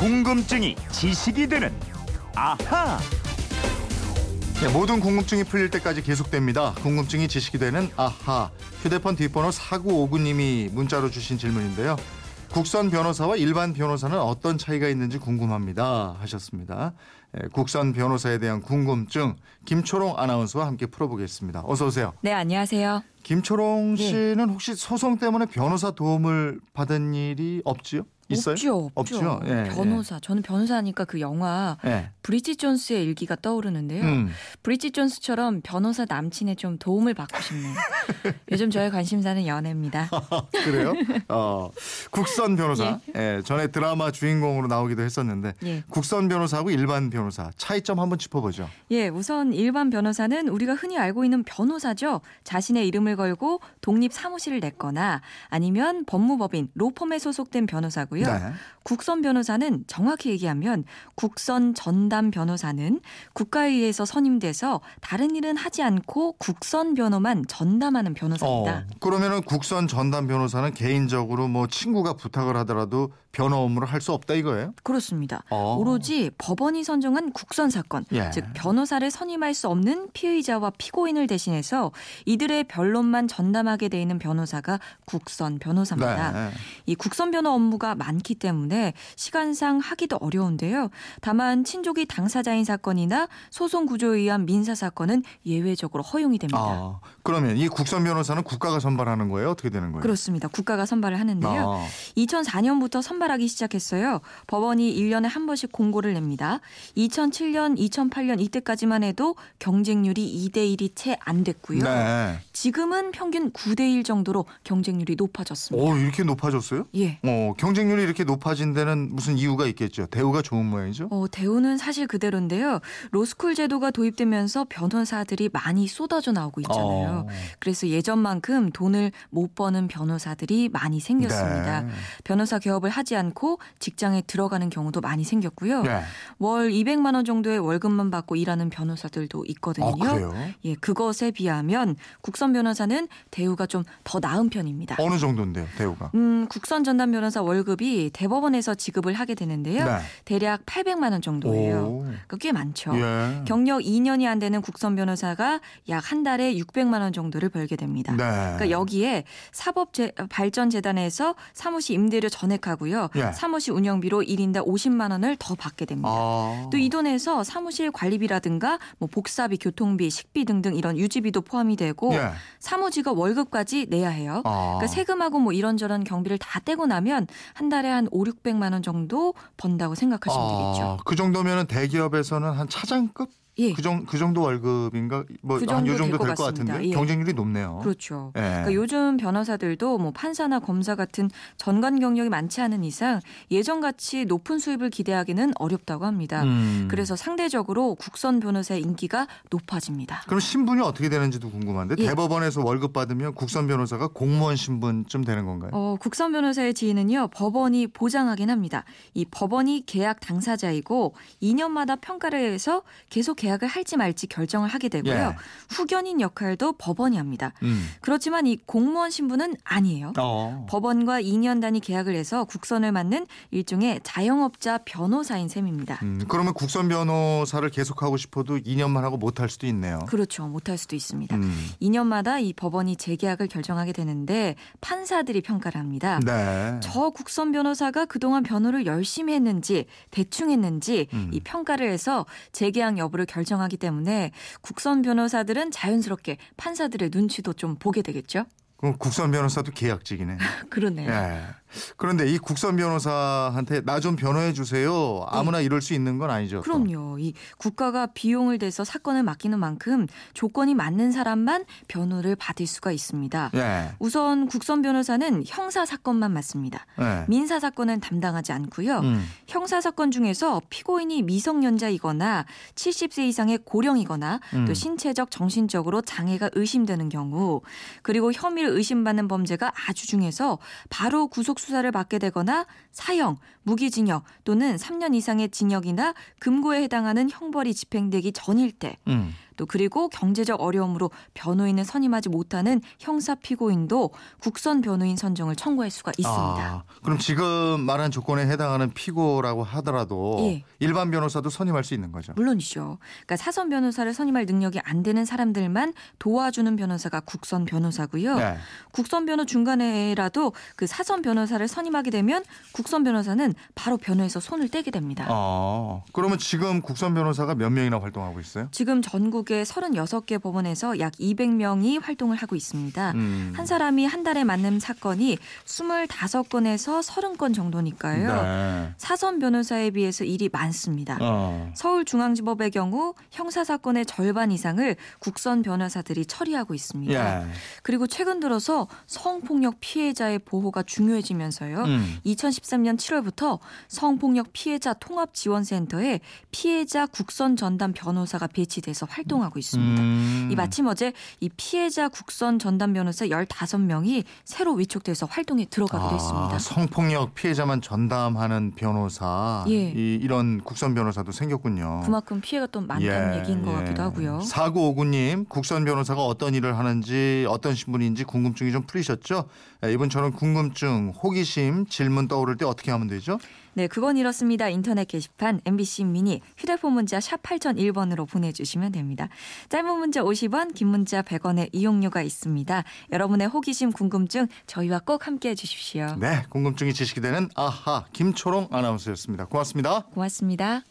궁금증이 지식이 되는 아하. 네, 모든 궁금증이 풀릴 때까지 계속됩니다. 궁금증이 지식이 되는 아하. 휴대폰 뒷번호 4959님이 문자로 주신 질문인데요. 국선 변호사와 일반 변호사는 어떤 차이가 있는지 궁금합니다. 하셨습니다. 예, 국선 변호사에 대한 궁금증 김초롱 아나운서와 함께 풀어보겠습니다. 어서 오세요. 네, 안녕하세요. 김초롱 네. 씨는 혹시 소송 때문에 변호사 도움을 받은 일이 없지요? 있어요? 없죠, 없죠. 없죠? 예, 변호사. 저는 변호사니까 그 영화 예. 브리짓 존스의 일기가 떠오르는데요. 음. 브리짓 존스처럼 변호사 남친의 좀 도움을 받고 싶네요. 요즘 저의 관심사는 연애입니다. 그래요? 어, 국선 변호사. 예, 전에 드라마 주인공으로 나오기도 했었는데 예. 국선 변호사하고 일반 변호사 차이점 한번 짚어보죠. 예, 우선 일반 변호사는 우리가 흔히 알고 있는 변호사죠. 자신의 이름을 걸고 독립 사무실을 냈거나 아니면 법무법인 로펌에 소속된 변호사고요. 네. 국선 변호사는 정확히 얘기하면 국선 전담 변호사는 국가에 의해서 선임돼서 다른 일은 하지 않고 국선 변호만 전담하는 변호사입니다. 어, 그러면은 국선 전담 변호사는 개인적으로 뭐 친구가 부탁을 하더라도 변호 업무를 할 수 없다 이거예요? 그렇습니다. 어. 오로지 법원이 선정한 국선 사건, 예. 즉 변호사를 선임할 수 없는 피의자와 피고인을 대신해서 이들의 변론만 전담하게 돼 있는 변호사가 국선 변호사입니다. 네. 이 국선 변호 업무가 많기 때문에 시간상 하기도 어려운데요. 다만 친족이 당사자인 사건이나 소송 구조에 의한 민사 사건은 예외적으로 허용이 됩니다. 아, 그러면 이 국선 변호사는 국가가 선발하는 거예요? 어떻게 되는 거예요? 그렇습니다. 국가가 선발을 하는데요. 아, 2004년부터 선발하기 시작했어요. 법원이 1년에 한 번씩 공고를 냅니다. 2007년, 2008년 이때까지만 해도 경쟁률이 2대 1이 채 안 됐고요. 네. 지금은 평균 9대 1 정도로 경쟁률이 높아졌습니다. 오, 이렇게 높아졌어요? 예. 어, 경쟁 률이 이렇게 높아진 데는 무슨 이유가 있겠죠. 대우가 좋은 모양이죠? 어, 대우는 사실 그대로인데요. 로스쿨 제도가 도입되면서 변호사들이 많이 쏟아져 나오고 있잖아요. 어. 그래서 예전만큼 돈을 못 버는 변호사들이 많이 생겼습니다. 네. 변호사 개업을 하지 않고 직장에 들어가는 경우도 많이 생겼고요. 네. 월 200만 원 정도의 월급만 받고 일하는 변호사들도 있거든요. 아? 예, 그것에 비하면 국선 변호사는 대우가 좀 더 나은 편입니다. 어느 정도인데요, 대우가? 음, 국선 전담 변호사 월급 이 대법원에서 지급을 하게 되는데요. 네. 대략 800만 원 정도예요. 오. 그러니까 꽤 많죠. 예. 경력 2년이 안 되는 국선 변호사가 약 한 달에 600만 원 정도를 벌게 됩니다. 네. 그러니까 여기에 사법 제- 발전 재단에서 사무실 임대료 전액하고요. 예. 사무실 운영비로 1인당 50만 원을 더 받게 됩니다. 아. 또이 돈에서 사무실 관리비라든가 뭐 복사비, 교통비, 식비 등등 이런 유지비도 포함이 되고 예. 사무직업 월급까지 내야 해요. 아. 그러니까 세금하고 뭐 이런저런 경비를 다 떼고 나면 한 달에 한 5, 600만 원 정도 번다고 생각하시면 되겠죠. 그 정도면은 대기업에서는 한 차장급 예. 그, 정, 그 정도 월급인가 뭐그한요 정도 정도 될것 될 것. 같은데 예. 경쟁률이 높네요. 그렇죠. 예. 그러니까 요즘 변호사들도 뭐 판사나 검사 같은 전관 경력이 많지 않은 이상 예전 같이 높은 수입을 기대하기는 어렵다고 합니다. 음. 그래서 상대적으로 국선 변호사의 인기가 높아집니다. 그럼 신분이 어떻게 되는지도 궁금한데 예. 대법원에서 월급 받으면 국선 변호사가 공무원 신분쯤 되는 건가요? 어, 국선 변호사의 지위는요, 법원이 보장하긴 합니다. 이 법원이 계약 당사자이고 2년마다 평가를 해서 계속 계약 을 할지 말지 결정을 하게 되고요. 예. 후견인 역할도 법원이 합니다. 음. 그렇지만 이 공무원 신분은 아니에요. 어. 법원과 2년 단위 계약을 해서 국선을 맡는 일종의 자영업자 변호사인 셈입니다. 음, 그러면 국선 변호사를 계속하고 싶어도 2년만 하고 못할 수도 있네요. 그렇죠. 못할 수도 있습니다. 음. 2년마다 이 법원이 재계약을 결정하게 되는데 판사들이 평가를 합니다. 네. 저 국선 변호사가 그동안 변호를 열심히 했는지 대충 했는지 음. 이 평가를 해서 재계약 여부를 결 정하기 때문에 국선 변호사들은 자연스럽게 판사들의 눈치도 좀 보게 되겠죠. 그럼 국선 변호사도 계약직이네. 그러네요. 예. 그런데 이 국선 변호사한테 나 좀 변호해 주세요. 아무나 이럴 수 있는 건 아니죠. 또. 그럼요. 이 국가가 비용을 대서 사건을 맡기는 만큼 조건이 맞는 사람만 변호를 받을 수가 있습니다. 예. 우선 국선 변호사는 형사 사건만 맡습니다. 예. 민사 사건은 담당하지 않고요. 음. 형사 사건 중에서 피고인이 미성년자이거나 70세 이상의 고령이거나 음. 또 신체적 정신적으로 장애가 의심되는 경우 그리고 혐의를 의심받는 범죄가 아주 중해서 바로 구속 수사를 받게 되거나 사형, 무기징역 또는 3년 이상의 징역이나 금고에 해당하는 형벌이 집행되기 전일 때 음. 또 그리고 경제적 어려움으로 변호인을 선임하지 못하는 형사 피고인도 국선 변호인 선정을 청구할 수가 있습니다. 아, 그럼 지금 말한 조건에 해당하는 피고라고 하더라도 예. 일반 변호사도 선임할 수 있는 거죠. 물론이죠. 그러니까 사선 변호사를 선임할 능력이 안 되는 사람들만 도와주는 변호사가 국선 변호사고요. 네. 국선 변호 중간에라도 그 사선 변호사를 선임하게 되면 국선 변호사는 바로 변호에서 손을 떼게 됩니다. 어, 그러면 지금 국선 변호사가 몇 명이나 활동하고 있어요? 지금 전국 의 36개 법원에서 약 200명이 활동을 하고 있습니다. 음. 한 사람이 한 달에 맞는 사건이 25건에서 30건 정도니까요. 네. 사선 변호사에 비해서 일이 많습니다. 어. 서울중앙지법의 경우 형사 사건의 절반 이상을 국선 변호사들이 처리하고 있습니다. 예. 그리고 최근 들어서 성폭력 피해자의 보호가 중요해지면서요. 음. 2013년 7월부터 성폭력 피해자 통합 지원센터에 피해자 국선 전담 변호사가 배치돼서 활동 하고 있습니다. 음. 이 마침 어제 이 피해자 국선 전담 변호사 15명이 새로 위촉돼서 활동에 들어가기도 했습니다. 아, 성폭력 피해자만 전담하는 변호사 예. 이, 이런 국선 변호사도 생겼군요. 그만큼 피해가 또 많다는 얘기인 것 같기도 하고요. 4959님, 국선 변호사가 어떤 일을 하는지, 어떤 신분인지 궁금증이 좀 풀리셨죠? 예, 이번처럼 궁금증, 호기심, 질문 떠오를 때 어떻게 하면 되죠? 네, 그건 이렇습니다. 인터넷 게시판 MBC 미니 휴대폰 문자 샵 8001번으로 보내주시면 됩니다. 짧은 문자 50원, 긴 문자 100원의 이용료가 있습니다. 여러분의 호기심, 궁금증 저희와 꼭 함께해 주십시오. 네, 궁금증이 지식이 되는 아하 김초롱 아나운서였습니다. 고맙습니다. 고맙습니다.